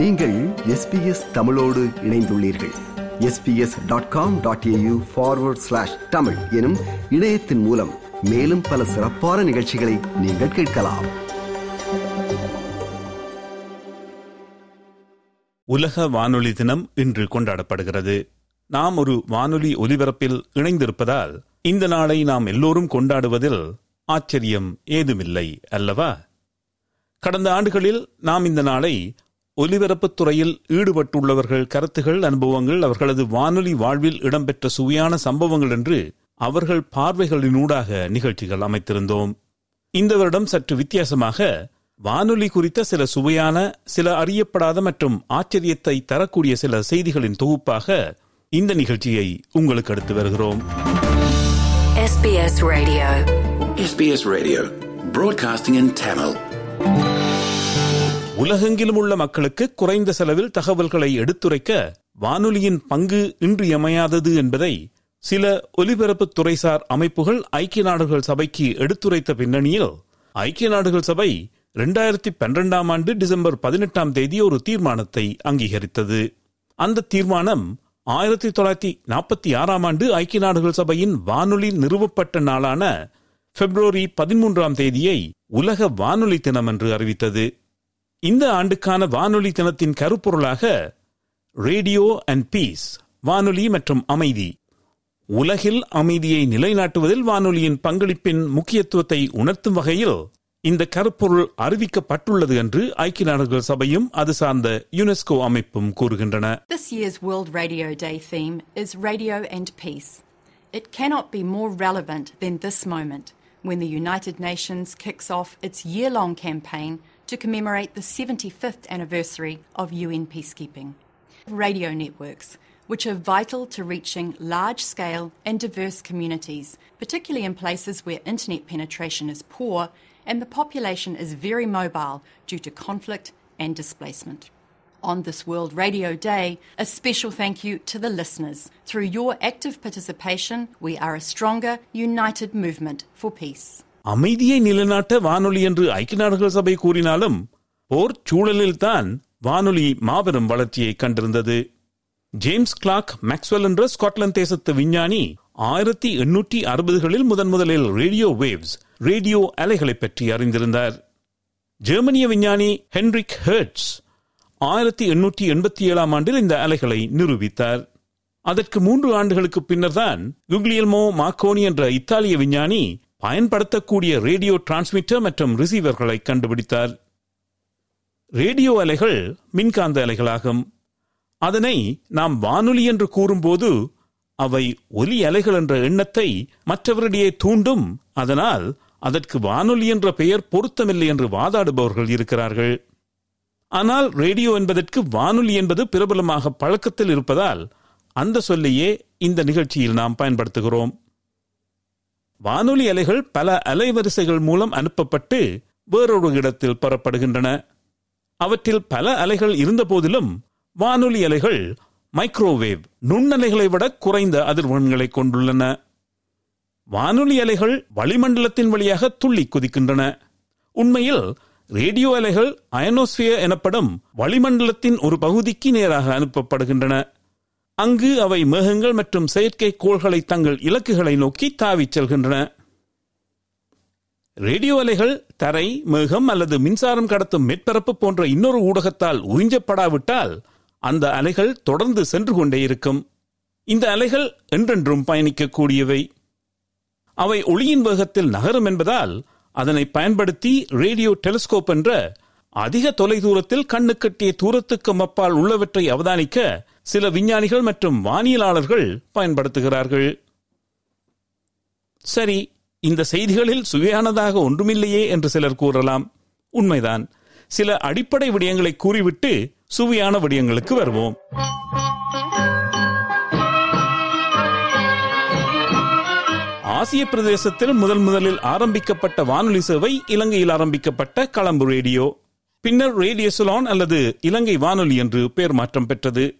நீங்கள் எஸ்பிஎஸ் தமிழோடு இணைந்துள்ளீர்கள். SBS dot com dot AU forward slash Tamil எனும் இணையத்தின் மூலம் மேலும் பல சிறப்பான நிகழ்ச்சிகளை நீங்கள் கேட்கலாம். உலக வானொலி தினம் இன்று கொண்டாடப்படுகிறது. நாம் ஒரு வானொலி ஒலிபரப்பில் இணைந்திருப்பதால் இந்த நாளை நாம் எல்லோரும் கொண்டாடுவதில் ஆச்சரியம் ஏதுமில்லை அல்லவா? கடந்த ஆண்டுகளில் நாம் இந்த நாளை ஒலிபரப்புத் துறையில் ஈடுபட்டுள்ளவர்கள் கருத்துகள் அனுபவங்கள் அவர்களது வானொலி வாழ்வில் இடம்பெற்ற சுவையான சம்பவங்கள் என்று அவர்கள் பார்வைகளினூடாக நிகழ்ச்சிகள் அமைத்திருந்தோம் இந்த வருடம் சற்று வித்தியாசமாக வானொலி குறித்த சில சுவையான சில அறியப்படாத மற்றும் ஆச்சரியத்தை தரக்கூடிய சில செய்திகளின் தொகுப்பாக இந்த நிகழ்ச்சியை உங்களுக்கு எடுத்து வருகிறோம் SBS Radio. SBS Radio, broadcasting in Tamil. உலகெங்கிலும் உள்ள மக்களுக்கு குறைந்த செலவில் தகவல்களை எடுத்துரைக்க வானொலியின் பங்கு இன்றியமையாதது என்பதை சில ஒலிபரப்புத் துறைசார் அமைப்புகள் ஐக்கிய நாடுகள் சபைக்கு எடுத்துரைத்த பின்னணியில் ஐக்கிய நாடுகள் சபை இரண்டாயிரத்தி பன்னிரெண்டாம் ஆண்டு டிசம்பர் பதினெட்டாம் தேதி ஒரு தீர்மானத்தை அங்கீகரித்தது. அந்த தீர்மானம் ஆயிரத்தி தொள்ளாயிரத்தி நாற்பத்தி ஆறாம் ஆண்டு ஐக்கிய நாடுகள் சபையின் வானொலி நிறுவப்பட்ட நாளான பிப்ரவரி பதிமூன்றாம் தேதியை உலக வானொலி தினம் என்று அறிவித்தது. இந்த ஆண்டுக்கான வானொலி தினத்தின் கருப்பொருளாக ரேடியோ அண்ட் பீஸ் வானொலி மற்றும் அமைதி உலகில் அமைதியை நிலைநாட்டுவதில் வானொலியின் பங்களிப்பின் முக்கியத்துவத்தை உணர்த்தும் வகையில் இந்த கருப்பொருள் அறிவிக்கப்பட்டுள்ளது என்று ஐக்கிய நாடுகள் சபையும் அது சார்ந்த யுனெஸ்கோ அமைப்பும் கூறுகின்றன This year's World Radio Day theme is Radio and Peace. It cannot be more relevant than this moment when the United Nations kicks off its year long campaign to commemorate the 75th anniversary of UN peacekeeping. Radio networks, which are vital to reaching large scale and diverse communities, particularly in places where internet penetration is poor and the population is very mobile due to conflict and displacement. On this World Radio Day, a special thank you to the listeners. Through your active participation, we are a stronger, united movement for peace. அமைதியை நிலைநாட்ட வானொலி என்று ஐக்கிய நாடுகள் சபை கூறினாலும் போர் சூழலில்தான் வானொலி மாபெரும் வளர்ச்சியை கண்டிருந்தது. ஜேம்ஸ் கிளாக் மேக்ஸ்வெல் என்ற ஸ்காட்லாந்து தேசத்து விஞ்ஞானி ஆயிரத்தி எண்ணூற்றி அறுபதுகளில் முதன் முதலில் ரேடியோ வேவ்ஸ் ரேடியோ அலைகளை பற்றி அறிந்திருந்தார். ஜெர்மனிய விஞ்ஞானி ஹென்ரிக் ஹெர்ட்ஸ் ஆயிரத்தி எண்ணூற்றி எண்பத்தி ஏழாம் ஆண்டில் இந்த அலைகளை நிரூபித்தார். அதற்கு மூன்று ஆண்டுகளுக்கு பின்னர்தான் குக்லியல்மோ மாக்கோனி என்ற இத்தாலிய விஞ்ஞானி பயன்படுத்தக்கூடிய ரேடியோ டிரான்ஸ்மிட்டர் மற்றும் ரிசீவர்களை கண்டுபிடித்தார். ரேடியோ அலைகள் மின்காந்த அலைகளாகும். அதனை நாம் வானொலி என்று கூறும்போது அவை ஒலி அலைகள் என்ற எண்ணத்தை மற்றவரிடையே தூண்டும். அதனால் அதற்கு வானொலி என்ற பெயர் பொருத்தமில்லை என்று வாதாடுபவர்கள் இருக்கிறார்கள். ஆனால் ரேடியோ என்பதற்கு வானொலி என்பது பிரபலமாக பழக்கத்தில் இருப்பதால் அந்த சொல்லையே இந்த நிகழ்ச்சியில் நாம் பயன்படுத்துகிறோம். வானொலி அலைகள் பல அலைவரிசைகள் மூலம் அனுப்பப்பட்டு வேறொரு இடத்தில் பெறப்படுகின்றன. அவற்றில் பல அலைகள் இருந்தபோதிலும் வானொலி அலைகள் மைக்ரோவேவ் நுண்ணலைகளை விட குறைந்த அதிர்வெண்களை கொண்டுள்ளன. வானொலி அலைகள் வளிமண்டலத்தின் வழியாக துள்ளி குதிக்கின்றன. உண்மையில் ரேடியோ அலைகள் அயனோஸ்பியர் எனப்படும் வளிமண்டலத்தின் ஒரு பகுதிக்கு நேராக அனுப்பப்படுகின்றன. அங்கு அவை மேகங்கள் மற்றும் செயற்கை கோள்களை தங்கள் இலக்குகளை நோக்கி தாவிச் செல்கின்றன. ரேடியோ அலைகள் தரை மேகம் அல்லது மின்சாரம் கடத்தும் மேற்பரப்பு போன்ற இன்னொரு ஊடகத்தால் உறிஞ்சப்படாவிட்டால் அந்த அலைகள் தொடர்ந்து சென்று கொண்டே இருக்கும். இந்த அலைகள் என்றென்றும் பயணிக்கக்கூடியவை. அவை ஒளியின் வேகத்தில் நகரும் என்பதால் அதனை பயன்படுத்தி ரேடியோ டெலிஸ்கோப் என்ற அதிக தொலைதூரத்தில் கண்ணு கட்டிய தூரத்துக்கு மப்பால் உள்ளவற்றை அவதானிக்க சில விஞ்ஞானிகள் மற்றும் வானியலாளர்கள் பயன்படுத்துகிறார்கள். சரி இந்த செய்திகளில் சுவையானதாக ஒன்றுமில்லையே என்று சிலர் கூறலாம். உண்மைதான். சில அடிப்படை விடயங்களை கூறிவிட்டு சுவையான விடயங்களுக்கு வருவோம். ஆசிய பிரதேசத்தில் முதல் முதலில் ஆரம்பிக்கப்பட்ட வானொலி சேவை இலங்கையில் ஆரம்பிக்கப்பட்ட களம்பு ரேடியோ. பின்னர் ரேடியோ சுலான் அல்லது இலங்கை வானொலி என்று பெயர் மாற்றம் பெற்றது.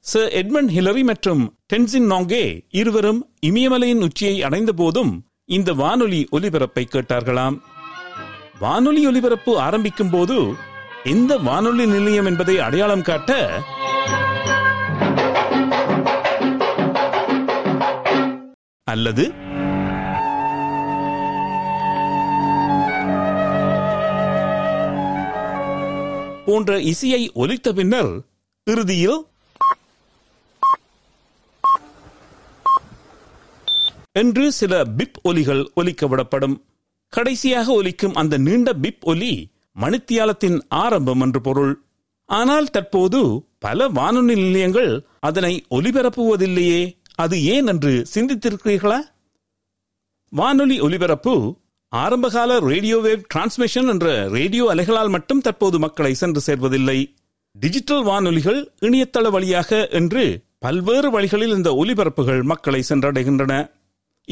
சர் எட்மண்ட் ஹிலரி மற்றும் டென்சின் நாங்கே இருவரும் இமயமலையின் உச்சியை அடைந்த போதும் இந்த வானொலி ஒலிபரப்பை கேட்டார்களாம். வானொலி ஒலிபரப்பு ஆரம்பிக்கும் போது எந்த வானொலி நிலையம் என்பதை அடையாளம் காட்ட அல்லது போன்ற இசையை ஒலித்த பின்னர் இறுதியில் என்று சில பிப் ஒலிகள் ஒலிக்க விடப்படும் கடைசியாக ஒலிக்கும் அந்த நீண்ட பிப் ஒலி மணித்தியாலத்தின் ஆரம்பம் என்று பொருள். ஆனால் தற்போது பல வானொலி நிலையங்கள் அதனை ஒலிபரப்புவதில்லையே அது ஏன் என்று சிந்தித்திருக்கிறீர்களா? வானொலி ஒலிபரப்பு ஆரம்பகால ரேடியோ வேவ் டிரான்ஸ்மிஷன் என்ற ரேடியோ அலைகளால் மட்டும் தற்போது மக்களை சென்று சேர்வதில்லை. டிஜிட்டல் வானொலிகள் இணையதள வழியாக என்று பல்வேறு வழிகளில் இந்த ஒலிபரப்புகள் மக்களை சென்றடைகின்றன.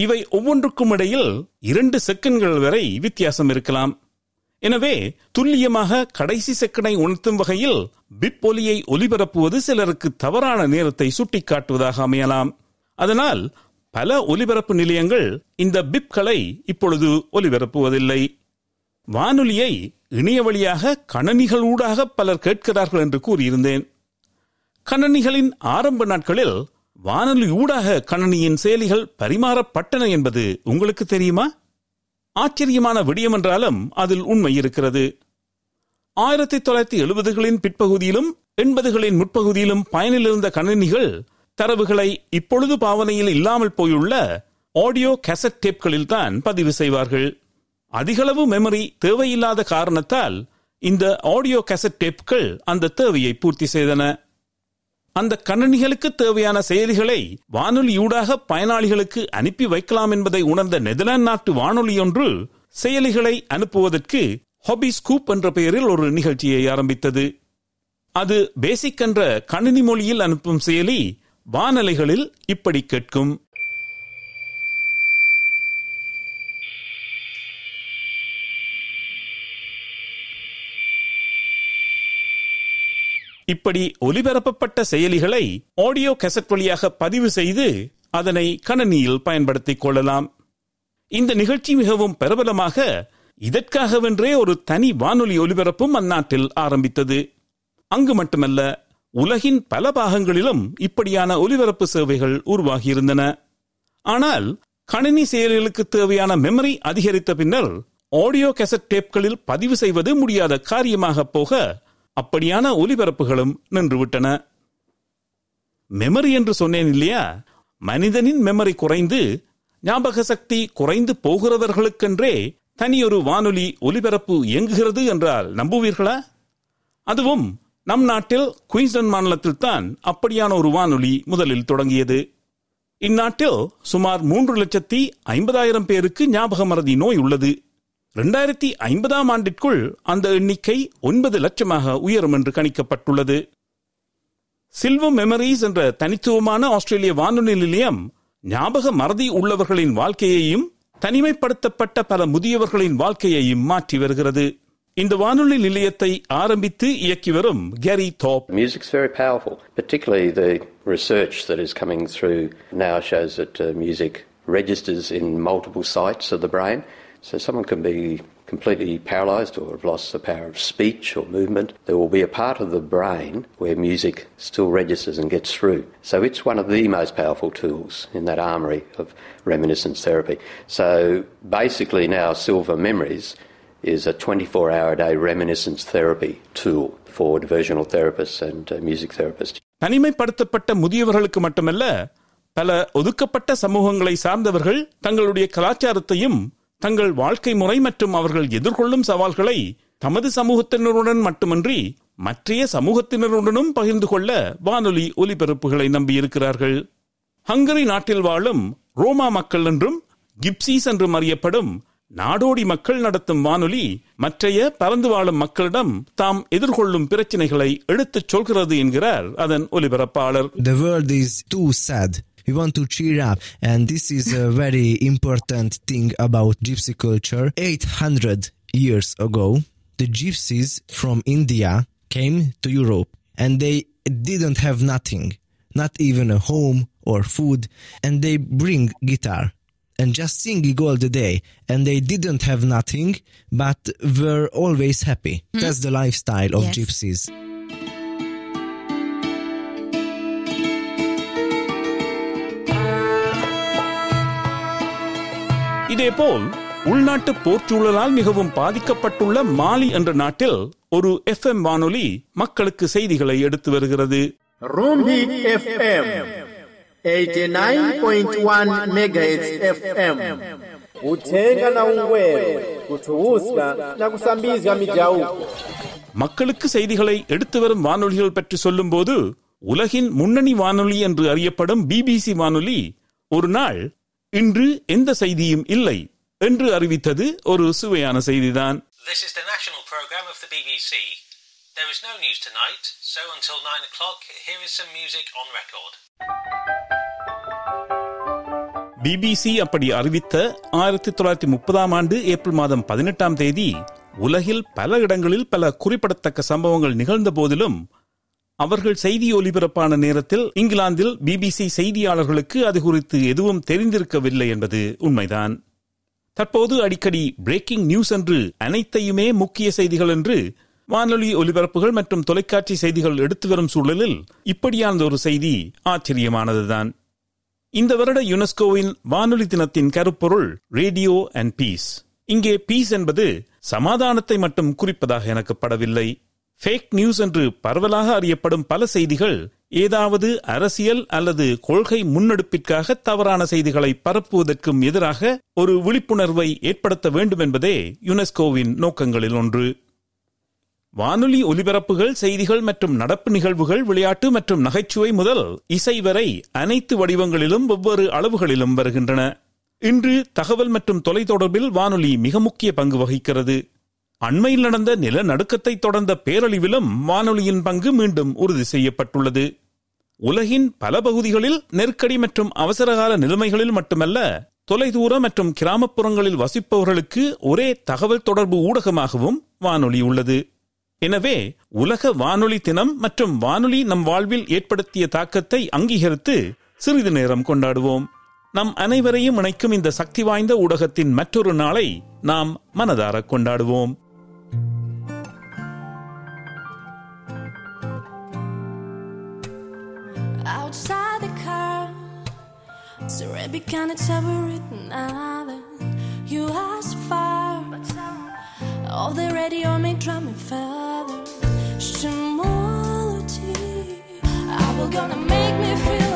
இவை ஒவ்வொன்றுக்கும் இடையில் இரண்டு செகண்ட்கள் வரை வித்தியாசம் இருக்கலாம். எனவே துல்லியமாக கடைசி செகண்டை உணர்த்தும் வகையில் பிப் ஒலியை ஒலிபரப்புவது சிலருக்கு தவறான நேரத்தை சுட்டிக்காட்டுவதாக அமையலாம். அதனால் பல ஒலிபரப்பு நிலையங்கள் இந்த பிப்களை இப்பொழுது ஒலிபரப்புவதில்லை. வானொலியை இணைய வழியாக கணனிகள் ஊடாக பலர் கேட்கிறார்கள் என்று கூறியிருந்தேன். கணனிகளின் ஆரம்ப நாட்களில் வானொலி ஊடாக கணனியின் செயலிகள் பரிமாறப்பட்டன என்பது உங்களுக்கு தெரியுமா? ஆச்சரியமான விடியம் என்றாலும் அதில் உண்மை இருக்கிறது. ஆயிரத்தி தொள்ளாயிரத்தி எழுபதுகளின் பிற்பகுதியிலும் எண்பதுகளின் முற்பகுதியிலும் பயனில் இருந்த கணினிகள் தரவுகளை இப்பொழுது பாவனையில் இல்லாமல் போயுள்ள ஆடியோ கேசட் டேப்களில் தான் பதிவு செய்வார்கள். அதிகளவு மெமரி தேவையில்லாத காரணத்தால் இந்த ஆடியோ கேசட் டேப்கள் அந்த தேவையை பூர்த்தி செய்தன. அந்த கணனிகளுக்கு தேவையான செயலிகளை வானொலியூடாக பயனாளிகளுக்கு அனுப்பி வைக்கலாம் என்பதை உணர்ந்த நெதர்லாந்து நாட்டு வானொலியொன்று செயலிகளை அனுப்புவதற்கு ஹாபி ஸ்கூப் என்ற பெயரில் ஒரு நிகழ்ச்சியை ஆரம்பித்தது. அது பேசிக் என்ற கணினி மொழியில் அனுப்பும் செயலி வானலைகளில் இப்படி கேட்கும். இப்படி ஒலிபரப்பப்பட்ட செயலிகளை ஆடியோ கெசட் வழியாக பதிவு செய்து அதனை கணனியில் பயன்படுத்திக் கொள்ளலாம். இந்த நிகழ்ச்சி மிகவும் பிரபலமாக இதற்காகவென்றே ஒரு தனி வானொலி ஒலிபரப்பும் அந்நாட்டில் ஆரம்பித்தது. அங்கு மட்டுமல்ல உலகின் பல பாகங்களிலும் இப்படியான ஒலிபரப்பு சேவைகள் உருவாகியிருந்தன. ஆனால் கணினி செயலிகளுக்கு தேவையான மெமரி அதிகரித்த பின்னர் ஆடியோ கெசட் டேப்களில் பதிவு செய்வது முடியாத காரியமாக போக அப்படியான ஒலிபரப்புகளும் நின்றுவிட்டன. மெமரி என்று சொன்னேன் இல்லையா? மனிதனின் மெமரி குறைந்து ஞாபக சக்தி குறைந்து போகிறவர்களுக்கென்றே தனியொரு வானொலி ஒலிபரப்பு இயங்குகிறது என்றால் நம்புவீர்களா? அதுவும் நம் நாட்டில் குயின்ஸ்லாந்து மாநிலத்தில் தான் அப்படியான ஒரு வானொலி முதலில் தொடங்கியது. இந்நாட்டில் சுமார் மூன்று லட்சத்தி ஐம்பதாயிரம் பேருக்கு ஞாபக மறதி நோய் உள்ளது. இரண்டாயிரத்தி ஐம்பதாம் ஆண்டிற்குள் அந்த எண்ணிக்கை ஒன்பது லட்சமாக உயரும் என்று கணிக்கப்பட்டுள்ளது. சில்வம் மெமரிஸ் என்ற தனித்துவமான ஆஸ்திரேலிய வானொலி நிலையம் ஞாபக மறதி உள்ளவர்களின் வாழ்க்கையையும் தனிமைப்படுத்தப்பட்ட பல முதியவர்களின் வாழ்க்கையையும் மாற்றி வருகிறது. இந்த வானொலி நிலையத்தை ஆரம்பித்து இயக்கி வரும் Kerry Thorpe Music's very powerful, particularly the research that is coming through now shows that uh, music registers in multiple sites of the brain. So someone can be completely paralysed or have lost the power of speech or movement. There will be a part of the brain where music still registers and gets through. So it's one of the most powerful tools in that armoury of reminiscence therapy. So basically now Silver Memories is a 24 hour a day reminiscence therapy tool for diversional therapists and uh, music therapists. தனிமைப்படுத்தப்பட்ட முதியவர்களுக்கு மட்டுமல்ல பல ஒதுக்கப்பட்ட சமூகங்களை சார்ந்தவர்கள் தங்களுடைய கலாச்சாரத்தையும் தங்கள் வாழ்க்கை முறை மற்றும் அவர்கள் எதிர்கொள்ளும் சவால்களை தமது சமூகத்தினருடன் மட்டுமன்றி மற்றைய சமூகத்தினருடனும் பகிர்ந்து கொள்ள வானொலி ஒலிபரப்புகளை நம்பியிருக்கிறார்கள் ஹங்கரி நாட்டில் வாழும் ரோமா மக்கள் என்றும் கிப்சீஸ் என்றும் அறியப்படும் நாடோடி மக்கள் நடத்தும் வானொலி மற்றைய பறந்து வாழும் மக்களிடம் தாம் எதிர்கொள்ளும் பிரச்சனைகளை எடுத்துச் சொல்கிறது என்கிறார் அதன் ஒலிபரப்பாளர் The world is too sad. We want to cheer up, and this is a very important thing about gypsy culture. 800 years ago, the gypsies from India came to Europe, and they didn't have nothing, not even a home or food, and they bring guitar. and just singing all the day. And they didn't have nothing but were always happy. Hmm. That's the lifestyle of Yes. gypsies இதேபோல் உள்நாட்டு போர்ச்சூழலால் மிகவும் பாதிக்கப்பட்டுள்ள மாலி என்ற நாட்டில் ஒரு FM வானொலி மக்களுக்கு செய்திகளை எடுத்து வருகிறது. Rumbi FM 89.1 megahertz FM uthenga na ungwelo kuthuwusa na kusambizwa mijauko மக்களுக்கு செய்திகளை எடுத்து வரும் வானொலிகள் பற்றி சொல்லும்போது உலகின் முன்னணி வானொலி என்று அறியப்படும் பிபிசி வானொலி ஒரு நாள் இன்று எந்த செய்தியும் இல்லை என்று அறிவித்தது ஒரு சுவையான செய்திதான் This is the national programme of the BBC. There is no news tonight, so until 9 o'clock, here is some music on record. BBC அப்படி அறிவித்த ஆயிரத்தி தொள்ளாயிரத்தி முப்பதாம் ஆண்டு ஏப்ரல் மாதம் பதினெட்டாம் தேதி உலகில் பல இடங்களில் பல குறிப்பிடத்தக்க சம்பவங்கள் நிகழ்ந்த போதிலும் அவர்கள் செய்தி ஒலிபரப்பான நேரத்தில் இங்கிலாந்தில் பிபிசி செய்தியாளர்களுக்கு அது குறித்து எதுவும் தெரிந்திருக்கவில்லை என்பது உண்மைதான். தற்போது அடிக்கடி பிரேக்கிங் நியூஸ் என்று அனைத்தையுமே முக்கிய செய்திகள் என்று வானொலி ஒலிபரப்புகள் மற்றும் தொலைக்காட்சி செய்திகள் எடுத்து வரும் சூழலில் இப்படியான ஒரு செய்தி ஆச்சரியமானதுதான். இந்த வருட யுனெஸ்கோவின் வானொலி தினத்தின் கருப்பொருள் ரேடியோ அண்ட் பீஸ் இங்கே பீஸ் என்பது சமாதானத்தை மட்டும் குறிப்பதாக எனக்கு படவில்லை. ஃபேக் நியூஸ் என்று பரவலாக அறியப்படும் பல செய்திகள் ஏதாவது அரசியல் அல்லது கொள்கை முன்னெடுப்பிற்காக தவறான செய்திகளை பரப்புவதற்கும் எதிராக ஒரு விழிப்புணர்வை ஏற்படுத்த வேண்டும் என்பதே யுனெஸ்கோவின் நோக்கங்களில் ஒன்று. வானொலி ஒலிபரப்புகள் செய்திகள் மற்றும் நடப்பு நிகழ்வுகள் விளையாட்டு மற்றும் நகைச்சுவை முதல் இசை வரை அனைத்து வடிவங்களிலும் வெவ்வேறு அளவுகளிலும் வருகின்றன. இன்று தகவல் மற்றும் தொலைத்தொடர்பில் வானொலி மிக முக்கிய பங்கு வகிக்கிறது. அண்மையில் நடந்த நிலநடுக்கத்தை தொடர்ந்த பேரழிவிலும் வானொலியின் பங்கு மீண்டும் உறுதி செய்யப்பட்டுள்ளது. உலகின் பல பகுதிகளில் நெருக்கடி மற்றும் அவசரகால நிலைமைகளில் மட்டுமல்ல தொலைதூர மற்றும் கிராமப்புறங்களில் வசிப்பவர்களுக்கு ஒரே தகவல் தொடர்பு ஊடகமாகவும் வானொலி உள்ளது. எனவே உலக வானொலி தினம் மற்றும் வானொலி நம் வாழ்வில் ஏற்படுத்திய தாக்கத்தை அங்கீகரித்து சிறிது நேரம் கொண்டாடுவோம். நம் அனைவரையும் இணைக்கும் இந்த சக்தி வாய்ந்த ஊடகத்தின் மற்றொரு நாளை நாம் மனதார கொண்டாடுவோம். So Arabic and it's ever written other You are ask far. All the radio may drive me further. She's a melody I will gonna make me feel